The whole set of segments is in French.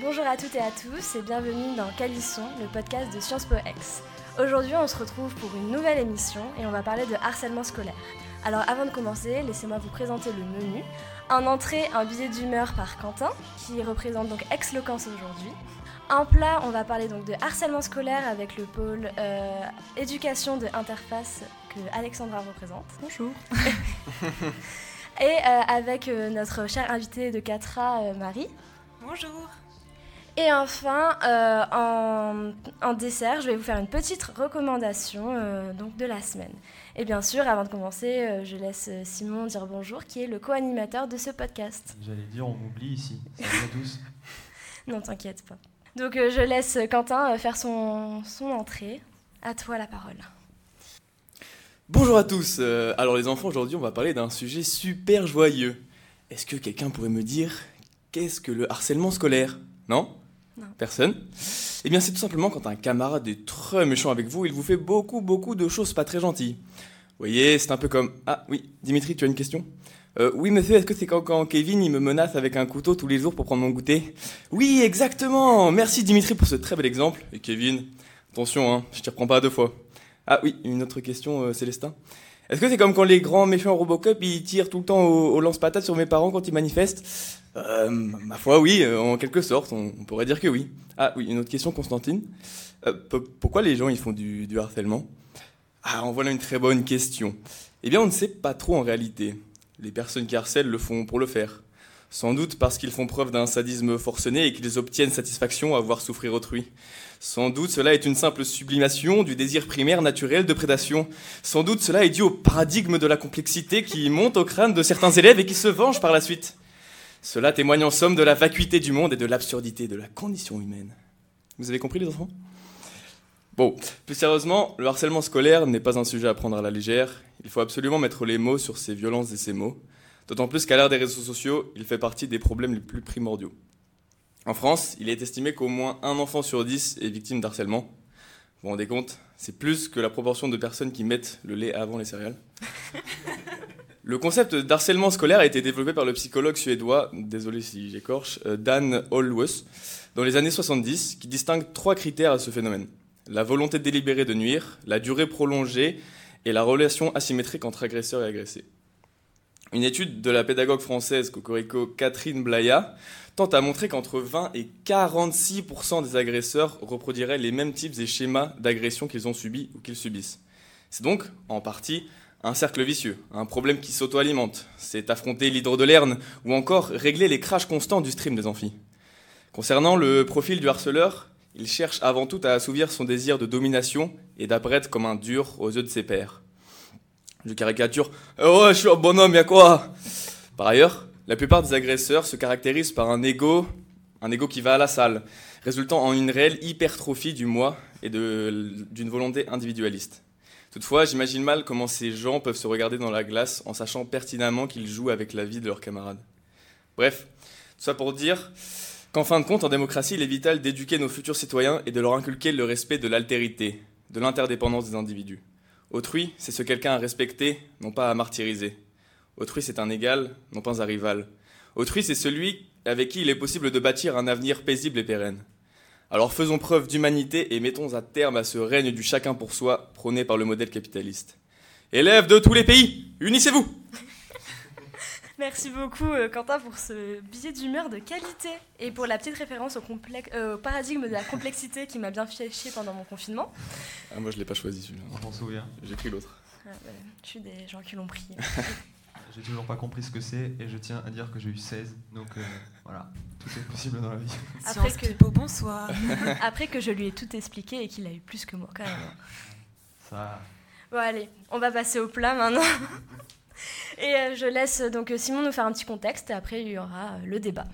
Bonjour à toutes et à tous et bienvenue dans Calisson, le podcast de Sciences Po X. Aujourd'hui, on se retrouve pour une nouvelle émission et on va parler de harcèlement scolaire. Alors avant de commencer, laissez-moi vous présenter le menu. Un entrée, un billet d'humeur par Quentin, qui représente donc Ex-Loquence aujourd'hui. Un plat, on va parler donc de harcèlement scolaire avec le pôle euh, éducation de interface que Alexandra représente. Bonjour. Et euh, avec euh, notre chère invitée de Catra, euh, Marie. Bonjour. Et enfin, euh, en, en dessert, je vais vous faire une petite recommandation euh, donc de la semaine. Et bien sûr, avant de commencer, euh, je laisse Simon dire bonjour, qui est le co-animateur de ce podcast. J'allais dire, on m'oublie ici. Salut à tous. Non, t'inquiète pas. Donc euh, je laisse Quentin euh, faire son, son entrée. À toi la parole. Bonjour à tous. Euh, alors les enfants, aujourd'hui on va parler d'un sujet super joyeux. Est-ce que quelqu'un pourrait me dire qu'est-ce que le harcèlement scolaire? Non? Personne Eh bien c'est tout simplement quand un camarade est très méchant avec vous, il vous fait beaucoup beaucoup de choses pas très gentilles. Vous voyez, c'est un peu comme... Ah oui, Dimitri, tu as une question? Euh, Oui monsieur, est-ce que c'est quand, quand Kevin il me menace avec un couteau tous les jours pour prendre mon goûter? Oui, exactement Merci Dimitri pour ce très bel exemple. Et Kevin, attention, hein, je te reprends pas deux fois. Ah oui, une autre question, euh, Célestin? Est-ce que c'est comme quand les grands méchants Robocop ils tirent tout le temps au, lance-patate sur mes parents quand ils manifestent? Euh, Ma foi, oui, euh, en quelque sorte, on, pourrait dire que oui. Ah oui, une autre question, Constantine. Euh, pourquoi les gens ils font du, du harcèlement? Ah, en voilà une très bonne question. Eh bien, on ne sait pas trop en réalité. Les personnes qui harcèlent le font pour le faire. Sans doute parce qu'ils font preuve d'un sadisme forcené et qu'ils obtiennent satisfaction à voir souffrir autrui. Sans doute cela est une simple sublimation du désir primaire naturel de prédation. Sans doute cela est dû au paradigme de la complexité qui monte au crâne de certains élèves et qui se venge par la suite. Cela témoigne en somme de la vacuité du monde et de l'absurdité de la condition humaine. Vous avez compris les enfants? Bon, plus sérieusement, le harcèlement scolaire n'est pas un sujet à prendre à la légère. Il faut absolument mettre les mots sur ces violences et ces mots. D'autant plus qu'à l'ère des réseaux sociaux, il fait partie des problèmes les plus primordiaux. En France, il est estimé qu'au moins un enfant sur dix est victime d'harcèlement. Vous vous rendez compte? C'est plus que la proportion de personnes qui mettent le lait avant les céréales. Le concept d'harcèlement scolaire a été développé par le psychologue suédois, désolé si j'écorche, euh, Dan Holwes, dans les années 70, qui distingue trois critères à ce phénomène. La volonté délibérée de nuire, la durée prolongée et la relation asymétrique entre agresseur et agressé. Une étude de la pédagogue française Cocorico Catherine Blaya tente à montrer qu'entre 20 et 46% des agresseurs reproduiraient les mêmes types et schémas d'agression qu'ils ont subis ou qu'ils subissent. C'est donc, en partie, un cercle vicieux, un problème qui s'auto-alimente. C'est affronter l'hydre de Lerne ou encore régler les crashs constants du stream des amphis. Concernant le profil du harceleur, il cherche avant tout à assouvir son désir de domination et d'apparaître comme un dur aux yeux de ses pairs. Je caricature Ouais, je suis un bonhomme, y'a quoi? Par ailleurs, la plupart des agresseurs se caractérisent par un ego, un ego qui va à la salle, résultant en une réelle hypertrophie du moi et d'une volonté individualiste. Toutefois, j'imagine mal comment ces gens peuvent se regarder dans la glace en sachant pertinemment qu'ils jouent avec la vie de leurs camarades. Bref, tout ça pour dire qu'en fin de compte, en démocratie, il est vital d'éduquer nos futurs citoyens et de leur inculquer le respect de l'altérité, de l'interdépendance des individus. Autrui, c'est ce quelqu'un à respecter, non pas à martyriser. Autrui, c'est un égal, non pas un rival. Autrui, c'est celui avec qui il est possible de bâtir un avenir paisible et pérenne. Alors faisons preuve d'humanité et mettons à terme à ce règne du chacun pour soi prôné par le modèle capitaliste. Élèves de tous les pays, unissez-vous Merci beaucoup euh, Quentin pour ce billet d'humeur de qualité et pour la petite référence au, complexe- euh, au paradigme de la complexité qui m'a bien fait chier pendant mon confinement. ah, Moi je l'ai pas choisi celui-là. On s'en souvient. J'ai pris l'autre. Ah, bah, je suis des gens qui l'ont pris. J'ai toujours pas compris ce que c'est et je tiens à dire que j'ai eu 16. Donc euh, voilà, tout est possible dans la vie. Après que- Pipo, bonsoir. Après que je lui ai tout expliqué et qu'il a eu plus que moi quand même. Ça. Bon allez, on va passer au plat maintenant. Et euh, je laisse donc Simon nous faire un petit contexte et après il y aura euh, le débat.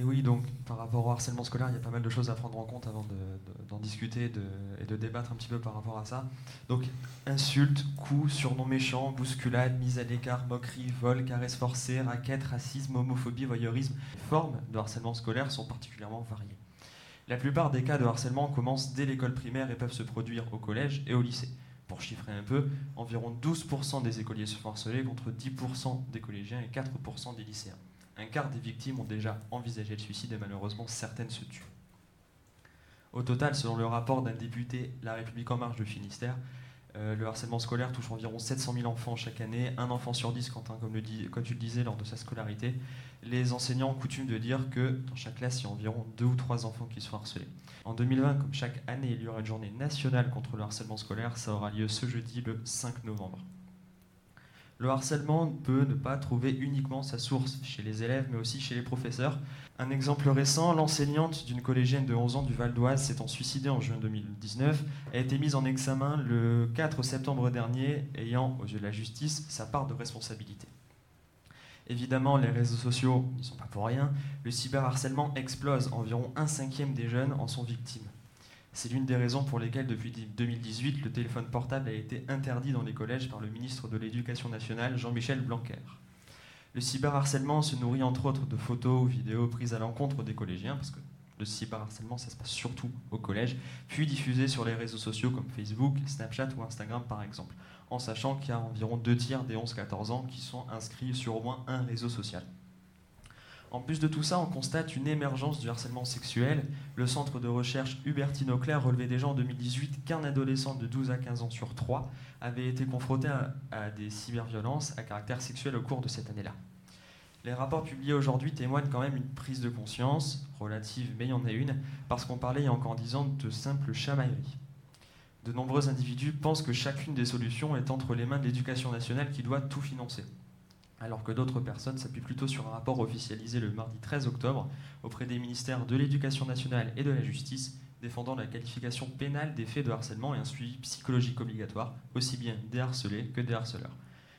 Et oui, donc par rapport au harcèlement scolaire, il y a pas mal de choses à prendre en compte avant de- de- d'en discuter et de débattre un petit peu par rapport à ça. Donc insultes, coups, surnoms méchants, bousculades, mise à l'écart, moqueries, vols, caresses forcées, raquettes, racisme, homophobie, voyeurisme. Les formes de harcèlement scolaire sont particulièrement variées. La plupart des cas de harcèlement commencent dès l'école primaire et peuvent se produire au collège et au lycée. Pour chiffrer un peu, environ 12% des écoliers sont harcelés contre 10% des collégiens et 4% des lycéens. Un quart des victimes ont déjà envisagé le suicide et malheureusement certaines se tuent. Au total, selon le rapport d'un député La République en marche de Finistère, euh, le harcèlement scolaire touche environ 700 000 enfants chaque année, un enfant sur dix, Quentin, comme, le tu le disais, lors de sa scolarité. Les enseignants ont coutume de dire que dans chaque classe, il y a environ deux ou trois enfants qui sont harcelés. En 2020, comme chaque année, il y aura une journée nationale contre le harcèlement scolaire. Ça aura lieu ce jeudi, le 5 novembre. Le harcèlement peut ne pas trouver uniquement sa source chez les élèves, mais aussi chez les professeurs. Un exemple récent, l'enseignante d'une collégienne de 11 ans du Val d'Oise s'étant suicidée en juin 2019, a été mise en examen le 4 septembre dernier, ayant, aux yeux de la justice, sa part de responsabilité. Évidemment, les réseaux sociaux n'y sont pas pour rien. Le cyberharcèlement explose. Environ un cinquième des jeunes en sont victimes. C'est l'une des raisons pour lesquelles, depuis 2018, le téléphone portable a été interdit dans les collèges par le ministre de l'Éducation nationale, Jean-Michel Blanquer. Le cyberharcèlement se nourrit entre autres de photos ou vidéos prises à l'encontre des collégiens, parce que le cyberharcèlement, ça se passe surtout au collège, puis diffusé sur les réseaux sociaux comme Facebook, Snapchat ou Instagram par exemple, en sachant qu'il y a environ deux tiers des 11-14 ans qui sont inscrits sur au moins un réseau social. En plus de tout ça, on constate une émergence du harcèlement sexuel. Le centre de recherche Hubertine Auclair relevait déjà en 2018 qu'un adolescent de 12 à 15 ans sur 3 avait été confronté à, des cyberviolences à caractère sexuel au cours de cette année-là. Les rapports publiés aujourd'hui témoignent quand même une prise de conscience, relative, mais il y en a une, parce qu'on parlait encore 10 ans de simple chamaillerie. De nombreux individus pensent que chacune des solutions est entre les mains de l'éducation nationale qui doit tout financer alors que d'autres personnes s'appuient plutôt sur un rapport officialisé le mardi 13 octobre auprès des ministères de l'Éducation nationale et de la Justice, défendant la qualification pénale des faits de harcèlement et un suivi psychologique obligatoire, aussi bien des harcelés que des harceleurs.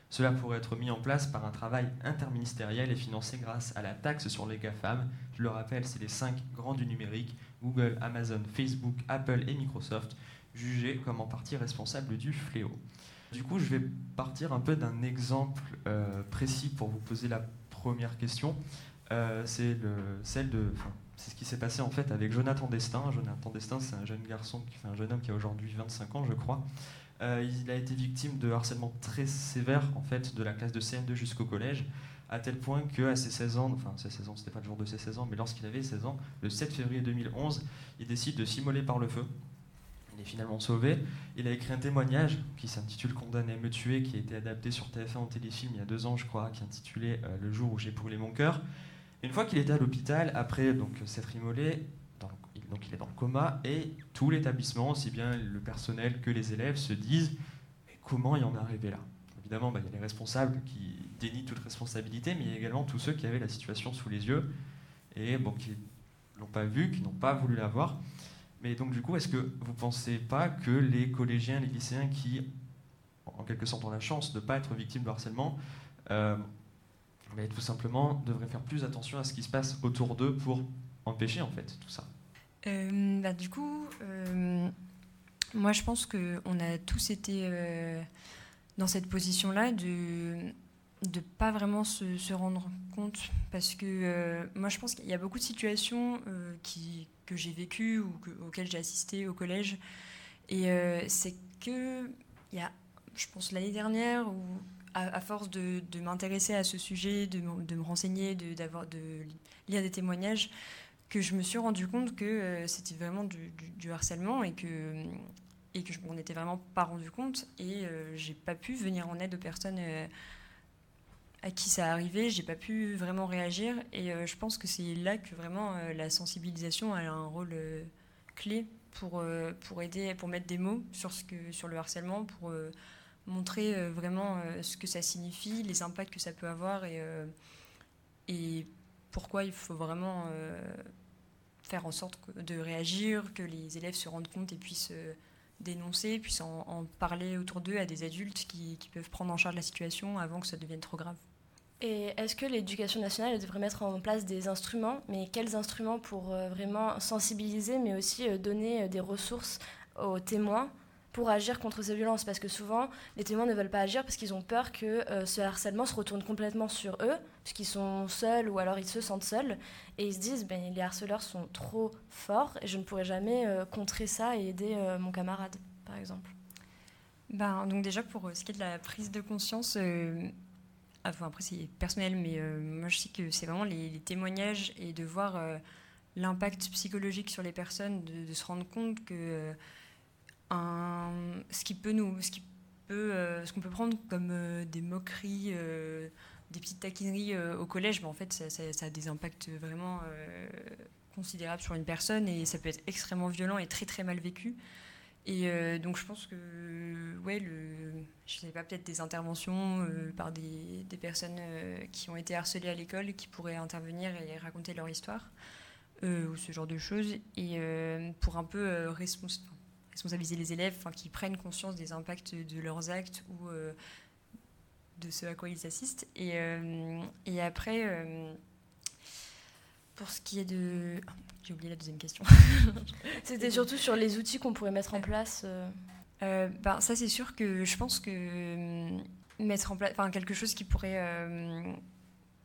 Cela pourrait être mis en place par un travail interministériel et financé grâce à la taxe sur les GAFAM. Je le rappelle, c'est les cinq grands du numérique, Google, Amazon, Facebook, Apple et Microsoft, jugés comme en partie responsables du fléau. Du coup, je vais partir un peu d'un exemple euh, précis pour vous poser la première question. Euh, c'est ce qui s'est passé en fait avec Jonathan Destin. Jonathan Destin, c'est un jeune garçon, un jeune homme qui a aujourd'hui 25 ans, je crois. Euh, il a été victime de harcèlement très sévère en fait de la classe de CM2 jusqu'au collège, à tel point que à ses 16 ans, enfin ses 16 ans, c'était pas le jour de ses 16 ans, mais lorsqu'il avait 16 ans, le 7 février 2011, il décide de s'immoler par le feu il finalement sauvé. Il a écrit un témoignage qui s'intitule Condamné à me tuer, qui a été adapté sur TF1 en téléfilm il y a deux ans, je crois, qui est intitulé euh, Le jour où j'ai brûlé mon cœur. Une fois qu'il était à l'hôpital, après donc s'être immolé, donc il est dans le coma, et tout l'établissement, aussi bien le personnel que les élèves, se disent comment il en est arrivé là? Évidemment, bah, il y a les responsables qui dénient toute responsabilité, mais il y a également tous ceux qui avaient la situation sous les yeux et bon, qui l'ont pas vu, qui n'ont pas voulu la voir. Mais donc, du coup, est-ce que vous ne pensez pas que les collégiens, les lycéens qui, en quelque sorte, ont la chance de ne pas être victimes de harcèlement, euh, mais tout simplement devraient faire plus attention à ce qui se passe autour d'eux pour empêcher, en fait, tout ça? Euh, bah, Du coup, euh, moi, je pense qu'on a tous été dans cette position-là de de pas vraiment se, se, rendre compte parce que moi je pense qu'il y a beaucoup de situations qui, que j'ai vécu ou auquel j'ai assisté au collège. Et euh, c'est que, il y a, je pense, l'année dernière, où, à, force de, m'intéresser à ce sujet, de, de me renseigner, de, de lire des témoignages, que je me suis rendu compte que euh, c'était vraiment du, harcèlement et que et que je m'en étais vraiment pas rendu compte et euh, j'ai pas pu venir en aide aux personnes à qui ça arrivait, j'ai pas pu vraiment réagir. Et euh, je pense que c'est là que vraiment euh, la sensibilisation a un rôle euh, clé pour, pour aider, pour mettre des mots sur, ce que, sur le harcèlement, pour montrer vraiment ce que ça signifie, les impacts que ça peut avoir et, et pourquoi il faut vraiment faire en sorte de réagir, que les élèves se rendent compte et puissent dénoncer, puissent en, en parler autour d'eux à des adultes qui, qui peuvent prendre en charge la situation avant que ça devienne trop grave. Et est-ce que l'éducation nationale devrait mettre en place des instruments Mais quels instruments pour euh, vraiment sensibiliser, mais aussi euh, donner euh, des ressources aux témoins pour agir contre ces violences? Parce que souvent, les témoins ne veulent pas agir parce qu'ils ont peur que ce harcèlement se retourne complètement sur eux, puisqu'ils sont seuls ou alors ils se sentent seuls. Et ils se disent, ben, les harceleurs sont trop forts et je ne pourrai jamais contrer ça et aider mon camarade, par exemple. Ben, donc déjà, pour ce qui est de la prise de conscience enfin, après c'est personnel, mais moi je sais que c'est vraiment les, témoignages et de voir l'impact psychologique sur les personnes, de, se rendre compte que un, ce qui peut nous, ce qu'on peut prendre comme des moqueries, des petites taquineries au collège, mais en fait ça, a des impacts vraiment considérable sur une personne et ça peut être extrêmement violent et très très mal vécu. Et euh, donc je pense que, ouais, le, je sais pas, peut-être des interventions euh, par des, personnes euh, qui ont été harcelées à l'école qui pourraient intervenir et raconter leur histoire, ou ce genre de choses, et pour un peu responsabiliser les élèves, qui prennent conscience des impacts de leurs actes ou de ce à quoi ils assistent. Et, et après pour ce qui est de... J'ai oublié la deuxième question. C'était surtout sur les outils qu'on pourrait mettre en place. Euh. Euh, ben, ça, c'est sûr que je pense que euh, mettre en place enfin, quelque chose qui pourrait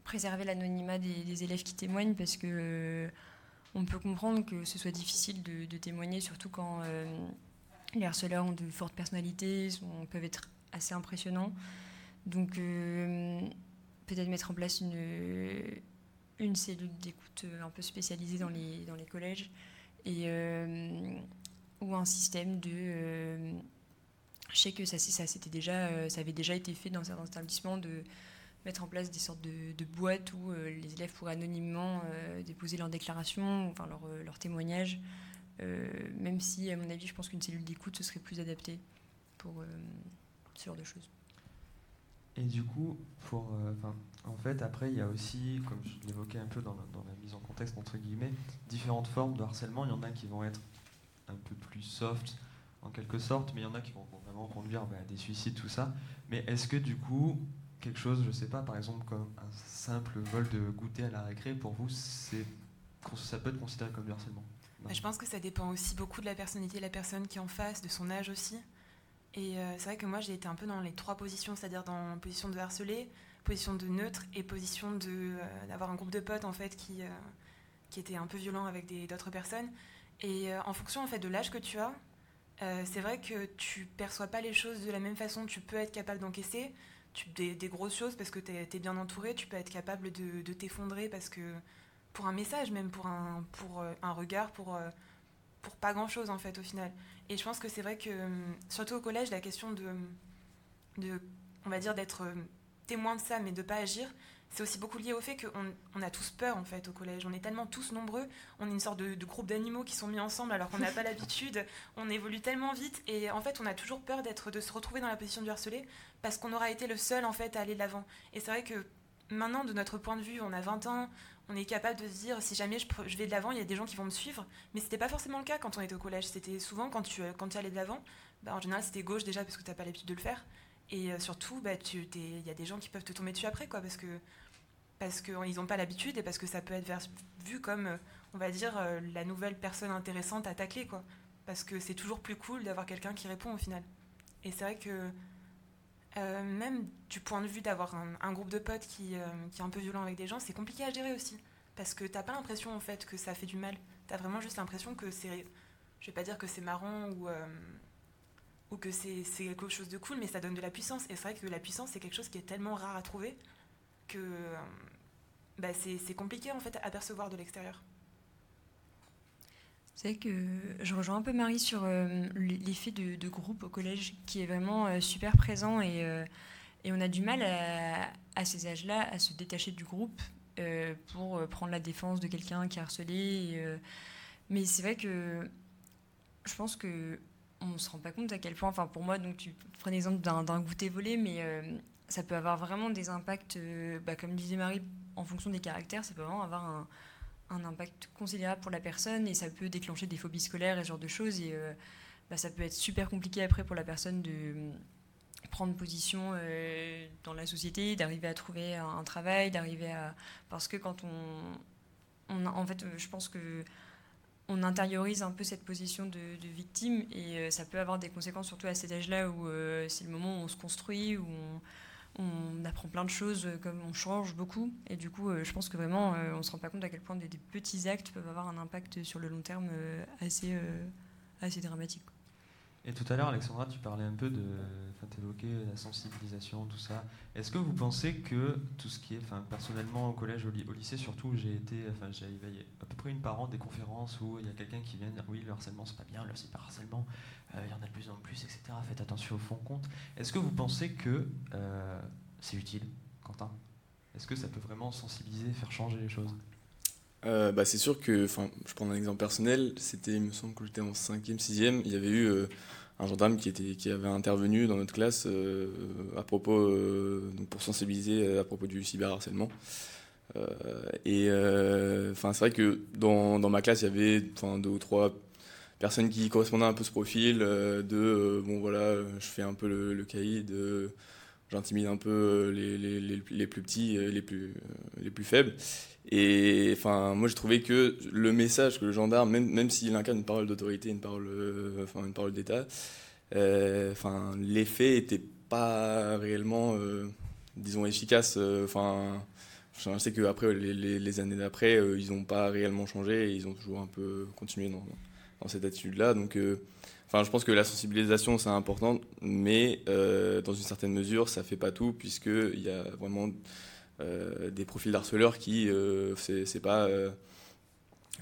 préserver l'anonymat des, élèves qui témoignent, parce que on peut comprendre que ce soit difficile de, témoigner, surtout quand les harceleurs ont de fortes personnalités, sont, peuvent être assez impressionnants. Donc, peut-être mettre en place une une cellule d'écoute euh, un peu spécialisée dans les, dans les collèges et, euh, ou un système de. Euh, je sais que ça, ça, déjà, ça avait déjà été fait dans certains établissements de mettre en place des sortes de, boîtes où les élèves pourraient anonymement déposer leur déclaration, enfin leur, leur témoignage, même si, à mon avis, je pense qu'une cellule d'écoute, ce serait plus adapté pour ce genre de choses. Et du coup, pour, en fait, après, il y a aussi, comme je l'évoquais un peu dans la, mise en contexte, entre guillemets, différentes formes de harcèlement. Il y en a qui vont être un peu plus soft, en quelque sorte, mais il y en a qui vont vraiment conduire bah, à des suicides, tout ça. Mais est-ce que du coup, quelque chose, je sais pas, par exemple, comme un simple vol de goûter à la récré, pour vous, ça peut être considéré comme du harcèlement? Bah, Je pense que ça dépend aussi beaucoup de la personnalité de la personne qui est en face, de son âge aussi. Et euh, c'est vrai que moi, j'ai été un peu dans les trois positions, c'est-à-dire dans position de harceler, position de neutre et position euh, d'avoir un groupe de potes en fait qui euh, qui était un peu violent avec d'autres personnes. Et euh, en fonction en fait de l'âge que tu as, c'est vrai que tu perçois pas les choses de la même façon. Tu peux être capable d'encaisser des, des, grosses choses parce que tu es, bien entouré. Tu peux être capable de, de t'effondrer parce que pour un message, même pour un, pour un regard, pour, pour pas grand chose en fait au final. Et je pense que c'est vrai que, surtout au collège, la question de, de on va dire, d'être témoin de ça, mais de pas agir, c'est aussi beaucoup lié au fait qu'on on a tous peur en fait au collège. On est tellement tous nombreux, on est une sorte de, groupe d'animaux qui sont mis ensemble alors qu'on n'a pas l'habitude. On évolue tellement vite et en fait on a toujours peur d'être, de se retrouver dans la position du harcelé parce qu'on aura été le seul en fait à aller de l'avant. Et c'est vrai que maintenant de notre point de vue, on a 20 ans, on est capable de se dire si jamais je, vais de l'avant, il y a des gens qui vont me suivre. Mais c'était pas forcément le cas quand on était au collège. C'était souvent quand tu, quand tu allais de l'avant, bah, en général c'était gauche déjà parce que tu n'as pas l'habitude de le faire. Et euh, surtout, bah, il y a des gens qui peuvent te tomber dessus après, quoi, parce que parce qu'ils n'ont pas l'habitude et parce que ça peut être vu comme, euh, on va dire, euh, la nouvelle personne intéressante à tacler, quoi. Parce que c'est toujours plus cool d'avoir quelqu'un qui répond au final. Et c'est vrai que même du point de vue d'avoir un, groupe de potes qui, qui, est un peu violent avec des gens, c'est compliqué à gérer aussi. Parce que t'as pas l'impression en fait que ça fait du mal. T'as vraiment juste l'impression que c'est. Je vais pas dire que c'est marrant ou ou que c'est quelque chose de cool, mais ça donne de la puissance. Et c'est vrai que la puissance, c'est quelque chose qui est tellement rare à trouver que euh, bah, c'est compliqué en fait à percevoir de l'extérieur. C'est que je rejoins un peu Marie sur euh, l'effet de, groupe au collège qui est vraiment euh, super présent et, et, on a du mal à, ces âges-là à se détacher du groupe pour prendre la défense de quelqu'un qui est harcelé. mais c'est vrai que je pense que on se rend pas compte à quel point, enfin pour moi, donc tu prends l'exemple d'un goûter volé, mais euh, ça peut avoir vraiment des impacts, euh, bah, comme disait Marie, en fonction des caractères, ça peut vraiment avoir un, impact considérable pour la personne et ça peut déclencher des phobies scolaires et ce genre de choses. Et euh, bah, ça peut être super compliqué après pour la personne de prendre position dans la société, d'arriver à trouver un, travail, d'arriver à... Parce que quand on... en fait, je pense que on intériorise un peu cette position de, victime et euh, ça peut avoir des conséquences surtout à cet âge-là où euh, c'est le moment où on se construit, où on, apprend plein de choses, euh, comme on change beaucoup et du coup je pense que vraiment on se rend pas compte à quel point des, petits actes peuvent avoir un impact sur le long terme assez, assez dramatique. Et tout à l'heure, Alexandra, tu parlais un peu de. Enfin, t'évoquais la sensibilisation, tout ça. Est-ce que vous pensez que tout ce qui est. Enfin, personnellement, au collège, au, au lycée surtout, j'ai été. Enfin, éveillé à peu près une par an des conférences où il y a quelqu'un qui vient dire oui, le harcèlement, c'est pas bien, le cyberharcèlement, euh, il y en a de plus en plus, etc. Faites attention au fond compte. Est-ce que vous pensez que euh, c'est utile, Quentin? Est-ce que ça peut vraiment sensibiliser, faire changer les choses? Euh, bah, c'est sûr que, enfin, je prends un exemple personnel, c'était, il me semble que j'étais en 5e, 6e, il y avait eu euh, un gendarme qui, était, qui avait intervenu dans notre classe euh, à propos, donc pour sensibiliser à propos du cyberharcèlement. Et enfin, c'est vrai que dans, dans ma classe, il y avait deux ou trois personnes qui correspondaient un peu ce profil de, bon voilà, je fais un peu le, le caïd, j'intimide un peu les, les, les, plus petits, les plus, les plus faibles. Et enfin, moi, j'ai trouvé que le message que le gendarme, même, même s'il incarne une parole d'autorité, une parole, euh, une parole d'État, euh, l'effet était pas réellement, euh, disons, efficace. Enfin, je sais qu'après, les, années d'après, ils n'ont pas réellement changé et ils ont toujours un peu continué dans, cette attitude-là. Donc, enfin, je pense que la sensibilisation, c'est important, mais dans une certaine mesure, ça fait pas tout, puisqu'il y a vraiment des profils d'harceleurs qui euh, c'est pas euh,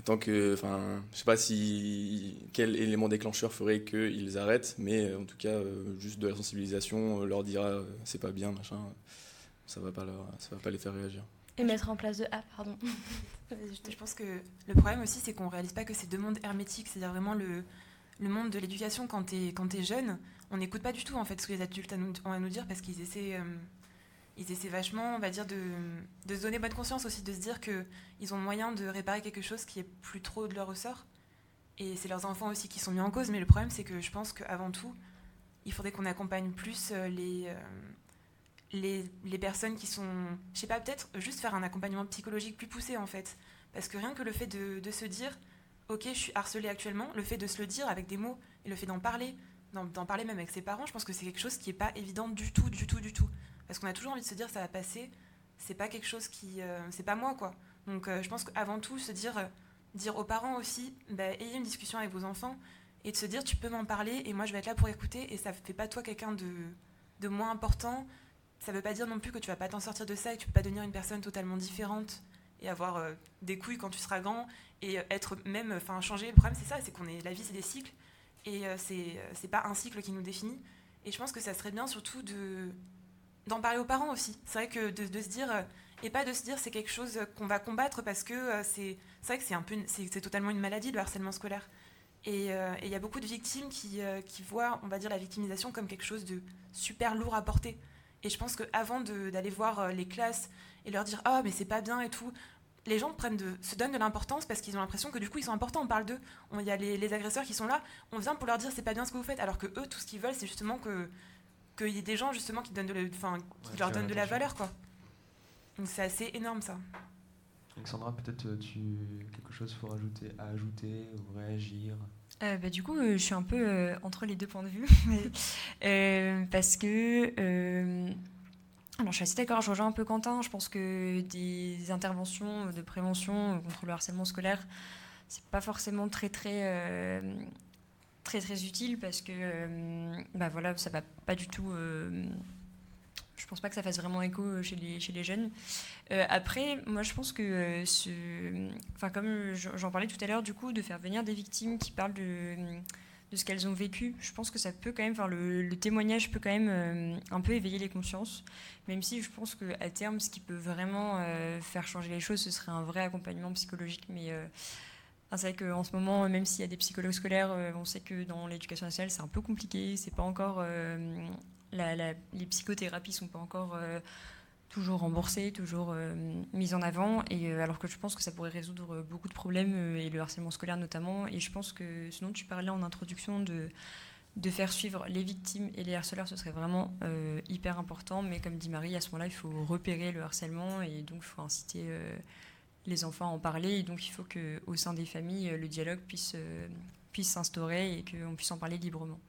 tant que enfin je sais pas si quel élément déclencheur ferait qu'ils arrêtent mais euh, en tout cas euh, juste de la sensibilisation euh, leur dira euh, c'est pas bien machin ça va pas leur, ça va pas les faire réagir Et mettre en place de. Ah, pardon. Je pense que le problème aussi, c'est qu'on réalise pas que c'est deux mondes hermétiques, c'est-à-dire vraiment le, le monde de l'éducation quand t'es quand t'es jeune, on n'écoute pas du tout en fait ce que les adultes ont à nous dire parce qu'ils essaient, euh, ils essaient vachement, on va dire, de, de se donner bonne conscience aussi, de se dire que ils ont moyen de réparer quelque chose qui est plus trop de leur ressort. Et c'est leurs enfants aussi qui sont mis en cause, mais le problème c'est que je pense qu'avant tout, il faudrait qu'on accompagne plus euh, les, euh, les, les personnes qui sont, je sais pas, peut-être juste faire un accompagnement psychologique plus poussé en fait. Parce que rien que le fait de, de se dire, ok, je suis harcelé actuellement, le fait de se le dire avec des mots et le fait d'en parler, d'en parler même avec ses parents, je pense que c'est quelque chose qui est pas évident du tout, du tout, du tout. Parce qu'on a toujours envie de se dire, ça va passer, c'est pas quelque chose qui. euh, c'est pas moi quoi. Donc euh, je pense qu'avant tout, se dire, euh, dire aux parents aussi, bah, ayez une discussion avec vos enfants et de se dire, tu peux m'en parler et moi je vais être là pour écouter et ça fait pas toi quelqu'un de, de moins important. Ça veut pas dire non plus que tu vas pas t'en sortir de ça et que tu peux pas devenir une personne totalement différente et avoir des couilles quand tu seras grand et être même enfin changer le problème c'est ça c'est qu'on est la vie c'est des cycles et euh, c'est pas un cycle qui nous définit et je pense que ça serait bien surtout de d'en parler aux parents aussi. C'est vrai que de, se dire euh, et pas de se dire c'est quelque chose qu'on va combattre parce que euh, c'est vrai que c'est un totalement une maladie le harcèlement scolaire. Et euh, et il y a beaucoup de victimes qui, qui voient on va dire la victimisation comme quelque chose de super lourd à porter. Et je pense qu'avant d'aller voir les classes et leur dire ah mais c'est pas bien et tout les gens prennent de, se donnent de l'importance parce qu'ils ont l'impression que du coup ils sont importants on parle d'eux. Il y a les, les agresseurs qui sont là on vient pour leur dire c'est pas bien ce que vous faites alors que eux tout ce qu'ils veulent c'est justement que qu'il y ait des gens justement qui donnent de la- enfin qui Ouais, leur donnent de la valeur quoi donc c'est assez énorme ça Alexandra, peut-être euh, tu quelque chose faut rajouter, à ajouter ou réagir? Euh, bah, du coup, euh, je suis un peu euh, entre les deux points de vue. Euh, parce que. euh, alors, je suis assez d'accord, je rejoins un peu Quentin. Je pense que des interventions de prévention contre le harcèlement scolaire, c'est pas forcément très, très. Euh, très très utile parce que euh, bah voilà ça va pas du tout euh, je pense pas que ça fasse vraiment écho chez les, chez les jeunes. Euh, après, moi je pense que euh, ce, enfin comme j'en parlais tout à l'heure, du coup, de faire venir des victimes qui parlent de, de ce qu'elles ont vécu, je pense que ça peut quand même, le, le témoignage peut quand même euh, un peu éveiller les consciences, même si je pense que à terme, ce qui peut vraiment euh, faire changer les choses, ce serait un vrai accompagnement psychologique, mais euh, c'est vrai qu'en ce moment, même s'il y a des psychologues scolaires, euh, on sait que dans l'éducation nationale, c'est un peu compliqué, c'est pas encore euh, les psychothérapies sont pas encore euh, toujours remboursées, toujours euh, mises en avant, et alors que je pense que ça pourrait résoudre beaucoup de problèmes, et le harcèlement scolaire notamment. Et je pense que dont tu parlais en introduction de, faire suivre les victimes et les harceleurs, ce serait vraiment hyper important. Mais comme dit Marie, à ce moment-là, il faut repérer le harcèlement, et donc il faut inciter les enfants en parler. Et donc il faut qu'au sein des familles, euh, le dialogue puisse, euh, puisse s'instaurer et qu'on puisse en parler librement.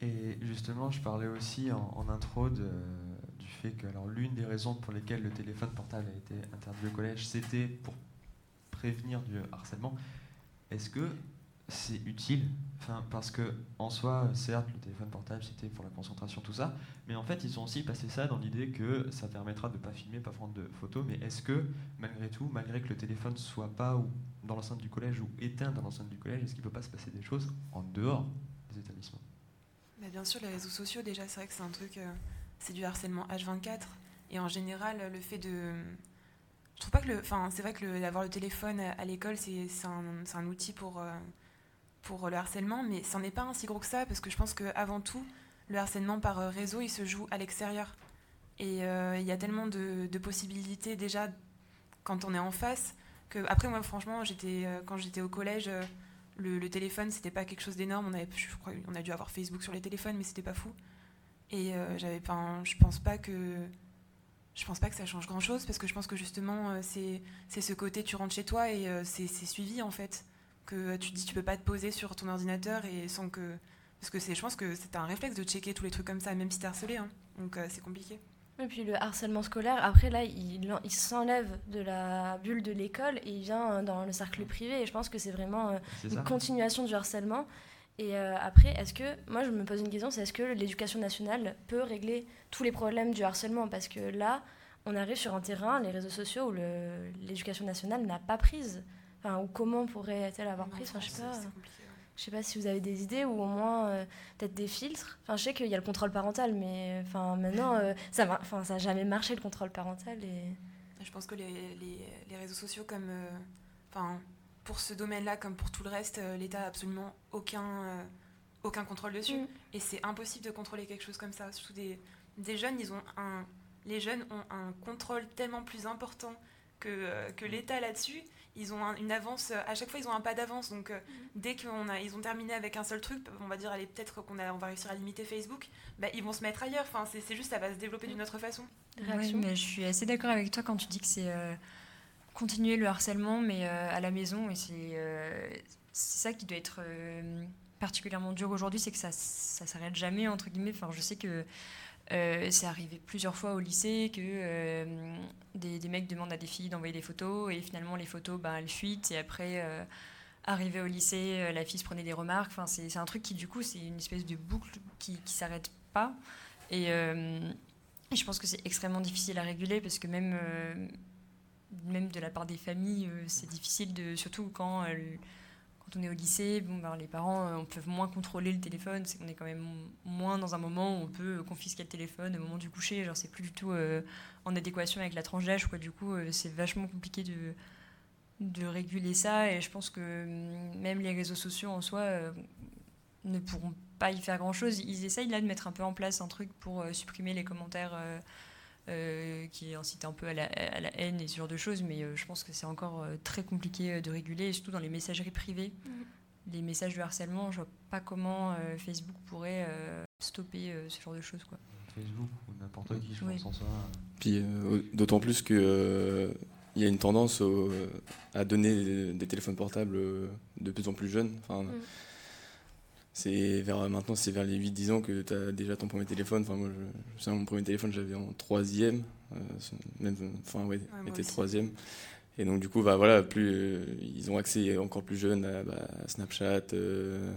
Et justement, je parlais aussi en, en intro du fait que l'une des raisons pour lesquelles le téléphone portable a été interdit au collège, c'était pour prévenir du harcèlement. Est-ce que c'est utile. Enfin, parce que en soi, certes, le téléphone portable c'était pour la concentration, tout ça, mais en fait, ils ont aussi passé ça dans l'idée que ça permettra de ne pas filmer, pas prendre de photos. Mais est-ce que, malgré tout, malgré que le téléphone soit pas ou dans l'enceinte du collège ou éteint dans l'enceinte du collège, est-ce qu'il peut pas se passer des choses en dehors des établissements? Bien sûr, les réseaux sociaux, déjà, c'est vrai que c'est un truc, euh, c'est du harcèlement H24. Et en général, le fait de. Je trouve pas que le. Enfin, c'est vrai que d'avoir le téléphone à l'école, c'est un, un outil pour, euh, pour le harcèlement, mais c'en est pas un si gros que ça, parce que je pense qu'avant tout, le harcèlement par euh, réseau, il se joue à l'extérieur. Et euh, il y a tellement de, possibilités déjà quand on est en face, que après, moi, franchement, j'étais, euh, quand j'étais au collège, euh, le, le téléphone, c'était pas quelque chose d'énorme. On, a dû avoir Facebook sur les téléphones, mais c'était pas fou. Et euh, je pense pas que je pense pas que ça change grand chose parce que je pense que justement euh, c'est ce côté tu rentres chez toi et euh, c'est suivi en fait que tu te dis tu peux pas te poser sur ton ordinateur et sans que parce que c'est je pense que c'est un réflexe de checker tous les trucs comme ça même si t'es harcelé hein. donc euh, c'est compliqué Et puis le harcèlement scolaire, après là, il, il s'enlève de la bulle de l'école et il vient euh, dans le cercle privé. Et je pense que c'est vraiment euh, une ça continuation du harcèlement. Et euh, après, est-ce que, moi je me pose une question, c'est est-ce que l'éducation nationale peut régler tous les problèmes du harcèlement? Parce que là, on arrive sur un terrain, les réseaux sociaux, où l'éducation nationale n'a pas prise. Enfin, ou comment pourrait-elle avoir En prise Enfin, je sais pas. Je sais pas si vous avez des idées ou au moins euh, peut-être des filtres. Enfin, je sais qu'il y a le contrôle parental, mais enfin maintenant, euh, ça va. Enfin, ça n'a jamais marché le contrôle parental et. Je pense que les, les, les réseaux sociaux, comme, euh, enfin, pour ce domaine-là, comme pour tout le reste, euh, l'État a absolument aucun, euh, aucun contrôle dessus. Mm. Et c'est impossible de contrôler quelque chose comme ça. Surtout des, des jeunes, ils ont un, les jeunes ont un contrôle tellement plus important que, que l'État là-dessus. Ils ont un- une avance, euh, à chaque fois ils ont un pas d'avance. Donc euh, dès qu'ils ils ont terminé avec un seul truc, on va dire, allez, peut-être qu'on a- on va réussir à limiter Facebook, bah, ils vont se mettre ailleurs. Enfin, c'est juste, ça va se développer d'une autre façon. Ouais, mais je suis assez d'accord avec toi quand tu dis que c'est euh, continuer le harcèlement, mais euh, à la maison. Et c'est euh, c'est ça qui doit être euh, particulièrement dur aujourd'hui, c'est que ça ça s'arrête jamais, entre guillemets. Enfin, je sais que euh, c'est arrivé plusieurs fois au lycée que euh, des, mecs demandent à des filles d'envoyer des photos et finalement les photos, ben, elles fuitent et après, euh, arrivé au lycée, euh, la fille se prenait des remarques. Enfin, c'est un truc qui, du coup, c'est une espèce de boucle qui, qui s'arrête pas. Et, je pense que c'est extrêmement difficile à réguler parce que même, même de la part des familles, c'est difficile, de, surtout quand, quand on est au lycée. Ben, les parents euh, on peut moins contrôler le téléphone, c'est qu'on est quand même moins dans un moment où on peut confisquer le téléphone au moment du coucher. Genre, c'est plus du tout euh, en adéquation avec la tranche d'âge. Du coup, euh, c'est vachement compliqué de, réguler ça. Et je pense que hum, même les réseaux sociaux en soi euh, ne pourront pas y faire grand chose. Ils essayent là de mettre un peu en place un truc pour euh, supprimer les commentaires euh, qui incitent un peu à la, à la haine et ce genre de choses, mais euh, je pense que c'est encore euh, très compliqué euh, de réguler, et surtout dans les messageries privées. Les messages de harcèlement, je vois pas comment euh, Facebook pourrait euh, stopper euh, ce genre de choses. Quoi. Facebook ou n'importe qui, je Oui. pense en soi. Puis euh, d'autant plus que euh, il y a une tendance au- à donner des, des téléphones portables de plus en plus jeunes. Enfin, Mm. C'est vers maintenant, c'est vers les 8-10 ans que tu as déjà ton premier téléphone. Enfin, moi, je, mon premier téléphone, j'avais en troisième, euh, même, enfin, ouais, moi était troisième. Et donc, du coup, bah, voilà, plus, euh, ils ont accès encore plus jeunes à, bah, à Snapchat. euh,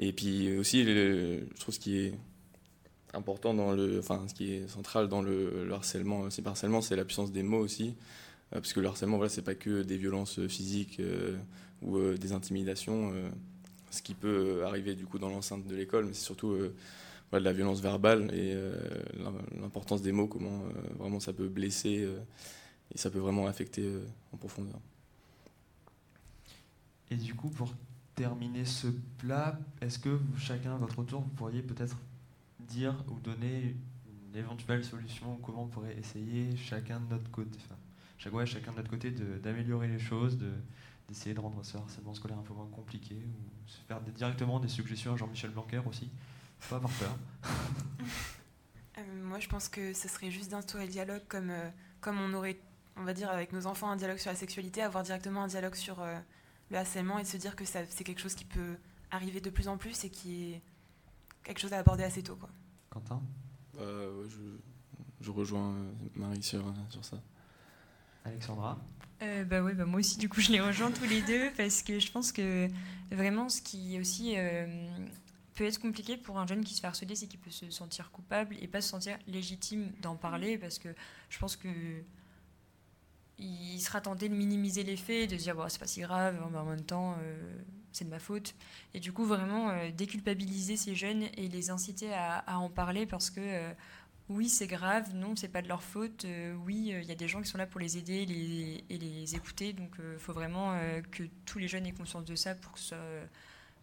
et puis aussi, le- je trouve ce qui est important dans le, enfin, ce qui est central dans le, le harcèlement, le cyberharcèlement, c'est la puissance des mots aussi. Euh, parce que le harcèlement, voilà, c'est pas que des violences physiques euh, ou euh, des intimidations. Ce qui peut euh, arriver du coup dans l'enceinte de l'école, mais c'est surtout euh, de la violence verbale et euh, l'im- l'importance des mots, comment vraiment ça peut blesser et ça peut vraiment affecter en profondeur. Et du coup, pour terminer ce plat, est-ce que chacun à votre tour, vous pourriez peut-être dire ou donner une éventuelle solution, comment on pourrait essayer chacun de notre côté, enfin, chacun de notre côté d'améliorer les choses, d'essayer de rendre ce harcèlement scolaire un peu moins compliqué, ou se faire des- directement des suggestions à Jean-Michel Blanquer aussi. Pas avoir peur. Euh, moi, je pense que ce serait juste d'instaurer le dialogue comme, euh, comme on aurait, on va dire, avec nos enfants, un dialogue sur la sexualité, avoir directement un dialogue sur euh, le harcèlement et de se dire que ça, c'est quelque chose qui peut arriver de plus en plus et qui est quelque chose à aborder assez tôt. Quoi. Quentin? Euh, ouais, je, je rejoins Marie sur, sur ça. Alexandra? Euh, bah ouais, bah moi aussi, du coup, je les rejoins tous les deux parce que je pense que vraiment, ce qui aussi euh, peut être compliqué pour un jeune qui se fait harceler, c'est qu'il peut se sentir coupable et pas se sentir légitime d'en parler parce que je pense que il sera tenté de minimiser les faits, de se dire c'est pas si grave, mais en même temps, euh, c'est de ma faute. Et du coup, vraiment déculpabiliser ces jeunes et les inciter à, à en parler parce que oui, c'est grave, non, c'est pas de leur faute. Euh, oui, euh, il y a des gens qui sont là pour les aider et les écouter. Donc, il euh, faut vraiment que tous les jeunes aient conscience de ça pour que ce soit,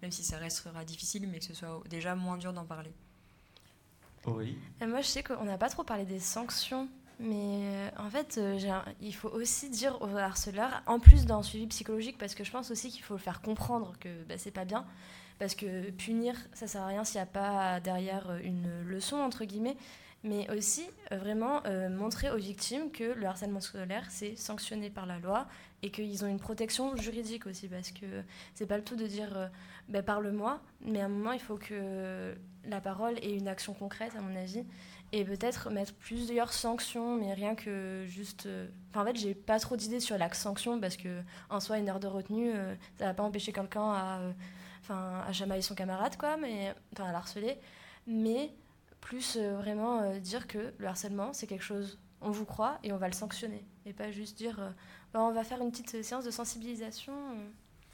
même si ça restera difficile, mais que ce soit déjà moins dur d'en parler. Oui. moi, je sais qu'on n'a pas trop parlé des sanctions, mais en fait, il faut aussi dire aux harceleurs, en plus d'un suivi psychologique, parce que je pense aussi qu'il faut le faire comprendre que bah, c'est pas bien. Parce que punir, ça sert à rien s'il n'y a pas derrière une leçon, entre guillemets mais aussi euh, vraiment euh, montrer aux victimes que le harcèlement scolaire, c'est sanctionné par la loi et qu'ils ont une protection juridique aussi, parce que c'est pas le tout de dire euh, ben, parle-moi, mais à un moment, il faut que la parole ait une action concrète, à mon avis, et peut-être mettre plusieurs sanctions, mais rien que juste. Enfin, en fait, j'ai pas trop d'idées sur la sanction, parce que en soi, une heure de retenue, ça va pas empêcher quelqu'un à, enfin, à chamailler son camarade, quoi, mais, enfin, à l'harceler, mais plus euh, vraiment euh, dire que le harcèlement, c'est quelque chose, on vous croit et on va le sanctionner. Et pas juste dire, euh, bah, on va faire une petite séance de sensibilisation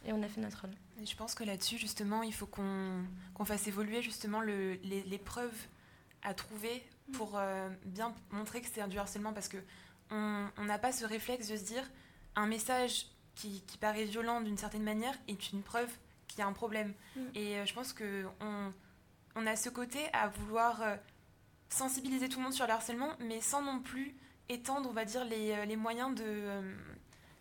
et on a fait notre rôle. je pense que là-dessus, justement, il faut qu'on fasse évoluer justement le, les, preuves à trouver mm. pour bien montrer que c'est du harcèlement parce que on n'a pas ce réflexe de se dire un message qui, qui paraît violent d'une certaine manière est une preuve qu'il y a un problème. Mm. Et je pense que on, on a ce côté à vouloir euh, sensibiliser tout le monde sur le harcèlement, mais sans non plus étendre, on va dire, les, euh, moyens de... Euh,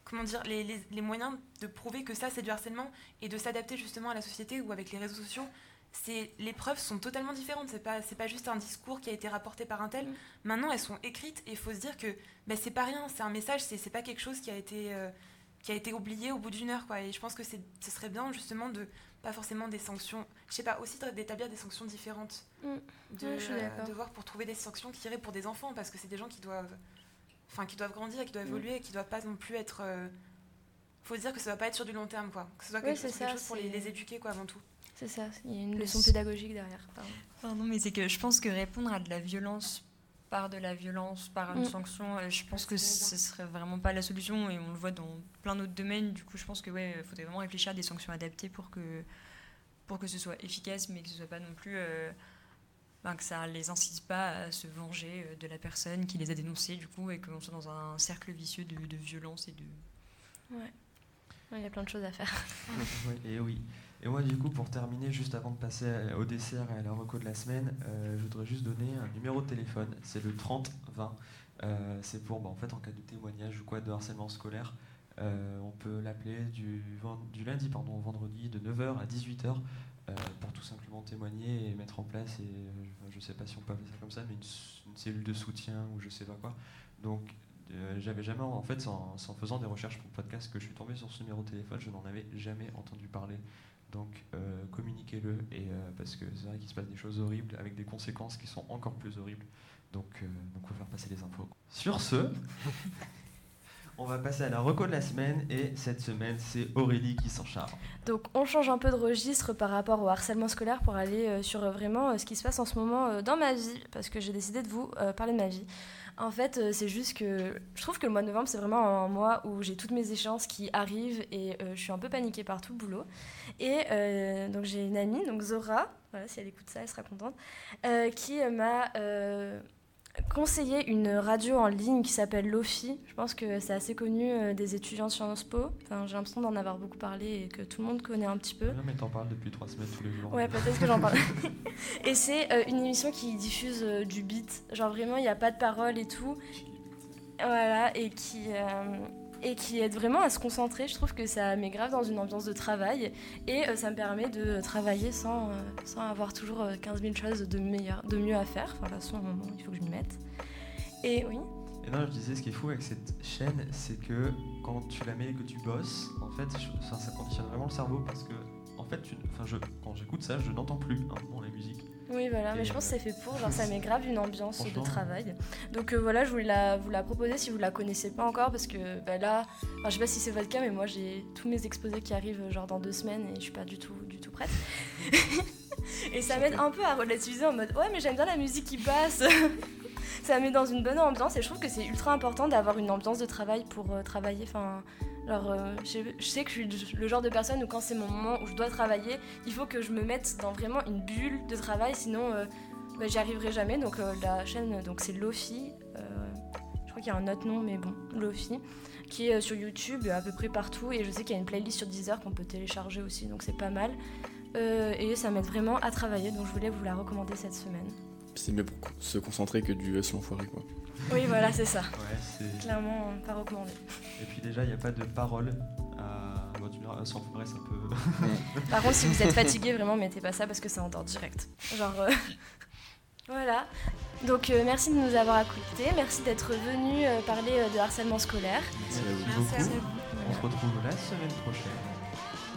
comment dire, les, moyens de prouver que ça, c'est du harcèlement et de s'adapter justement à la société ou avec les réseaux sociaux. C'est, les preuves sont totalement différentes. C'est pas, c'est pas juste un discours qui a été rapporté par un tel. Mm. Maintenant, elles sont écrites et il faut se dire que ben, c'est pas rien. C'est un message, c'est, c'est pas quelque chose qui a été, qui a été oublié au bout d'une heure. Quoi. Et je pense que c'est, ce serait bien justement de pas forcément des sanctions, je sais pas, aussi d'établir des sanctions différentes. Mm. De, voir pour trouver des sanctions qui iraient pour des enfants, parce que c'est des gens qui doivent, enfin, qui doivent grandir, qui doivent mm. évoluer, et qui doivent pas non plus être. Euh, faut se dire que ça va pas être sur du long terme, quoi. Que ce soit quelque, chose, pour les, éduquer, quoi, avant tout. C'est ça, il y a une leçon pédagogique derrière. Pardon. Pardon, mais c'est que je pense que répondre à de la violence par de la violence, par une mm. sanction, euh, je pense que ce serait vraiment pas la solution et on le voit dans plein d'autres domaines. Du coup, je pense que ouais, faudrait vraiment réfléchir à des sanctions adaptées pour que pour que ce soit efficace, mais que ce soit pas non plus euh, que ça les incite pas à se venger euh, de la personne qui les a dénoncés du coup et qu'on soit dans un cercle vicieux de, de violence et de. Ouais. Il y a plein de choses à faire. oui, et oui. Et moi, du coup, pour terminer, juste avant de passer au dessert et à la reco de la semaine, euh, je voudrais juste donner un numéro de téléphone. C'est le 30-20. Euh, c'est pour, bah, en fait, en cas de témoignage ou quoi de harcèlement scolaire, euh, on peut l'appeler du, lundi pardon, au vendredi de 9h à 18h pour tout simplement témoigner et mettre en place, et je ne sais pas si on peut appeler ça comme ça, mais une, cellule de soutien ou je sais pas quoi. Donc, j'avais jamais, en fait, en, faisant des recherches pour le podcast, que je suis tombé sur ce numéro de téléphone, je n'en avais jamais entendu parler. Donc euh, communiquez-le et euh, parce que c'est vrai qu'il se passe des choses horribles avec des conséquences qui sont encore plus horribles. Donc euh, donc faut faire passer les infos. Sur ce, on va passer à la reco de la semaine et cette semaine c'est Aurélie qui s'en charge. Donc on change un peu de registre par rapport au harcèlement scolaire pour aller sur vraiment ce qui se passe en ce moment dans ma vie parce que j'ai décidé de vous parler de ma vie. En fait, euh, c'est juste que je trouve que le mois de novembre, c'est vraiment un mois où j'ai toutes mes échéances qui arrivent et euh, je suis un peu paniquée par tout le boulot. Et euh, donc j'ai une amie, donc Zora, si elle écoute ça, elle sera contente, qui m'a conseiller une radio en ligne qui s'appelle Lofi. Je pense que c'est assez connu euh, des étudiants de Sciences Po. Enfin, j'ai l'impression d'en avoir beaucoup parlé et que tout le monde connaît un petit peu. Non, mais t'en parles depuis trois semaines tous les jours. Ouais, peut-être que j'en parle. et c'est euh, une émission qui diffuse euh, du beat. Genre vraiment, il n'y a pas de parole et tout. Voilà, et qui et qui aide vraiment à se concentrer. Je trouve que ça met grave dans une ambiance de travail et euh, ça me permet de travailler sans, euh, sans avoir toujours 15 euh, 000 choses de, de mieux à faire. Enfin, de toute façon, moment, il faut que je m'y mette. Et oui. Et non, je disais, ce qui est fou avec cette chaîne, c'est que quand tu la mets et que tu bosses, en fait, ça, conditionne vraiment le cerveau parce que, en fait, quand j'écoute ça, je n'entends plus hein, la musique. Oui, voilà, mais je pense que c'est fait pour, genre ça met grave une ambiance de travail. Donc euh, voilà, je voulais la, vous la proposer si vous la connaissez pas encore, parce que bah, là, enfin, je sais pas si c'est votre cas, mais moi j'ai tous mes exposés qui arrivent euh, genre dans deux semaines et je suis pas du tout, du tout prête. et ça m'aide un peu à relativiser en mode ouais, mais j'aime bien la musique qui passe. ça met dans une bonne ambiance et je trouve que c'est ultra important d'avoir une ambiance de travail pour euh, travailler. Enfin, alors, euh, je, sais que je suis le genre de personne où quand c'est mon moment où je dois travailler, il faut que je me mette dans vraiment une bulle de travail, sinon euh, bah, j'y arriverai jamais. Donc euh, la chaîne, donc c'est Lofi. je crois qu'il y a un autre nom, mais bon, Lofi, qui est sur YouTube à peu près partout. Et je sais qu'il y a une playlist sur Deezer qu'on peut télécharger aussi, donc c'est pas mal. Et ça m'aide vraiment à travailler, donc je voulais vous la recommander cette semaine. C'est mieux pour se concentrer que du S l'enfoiré, quoi. Oui, voilà, c'est ça. Ouais, c'est. Clairement, euh, pas recommandé. Et puis déjà, il n'y a pas de parole. À... Bon, tu me diras, sans forêt, ça peut. Par contre, si vous êtes fatigué, vraiment, mettez pas ça parce que ça endort direct. Genre. euh, voilà. Donc, euh, merci de nous avoir écoutés. Merci d'être venu euh, parler euh, de harcèlement scolaire. Merci à vous. Merci à vous. On se retrouve la semaine prochaine.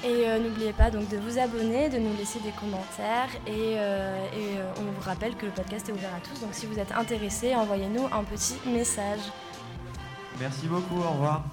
Et euh, n'oubliez pas donc de vous abonner, de nous laisser des commentaires. Et, euh, euh, on vous rappelle que le podcast est ouvert à tous. Donc, si vous êtes intéressés, envoyez-nous un petit message. Merci beaucoup, au revoir.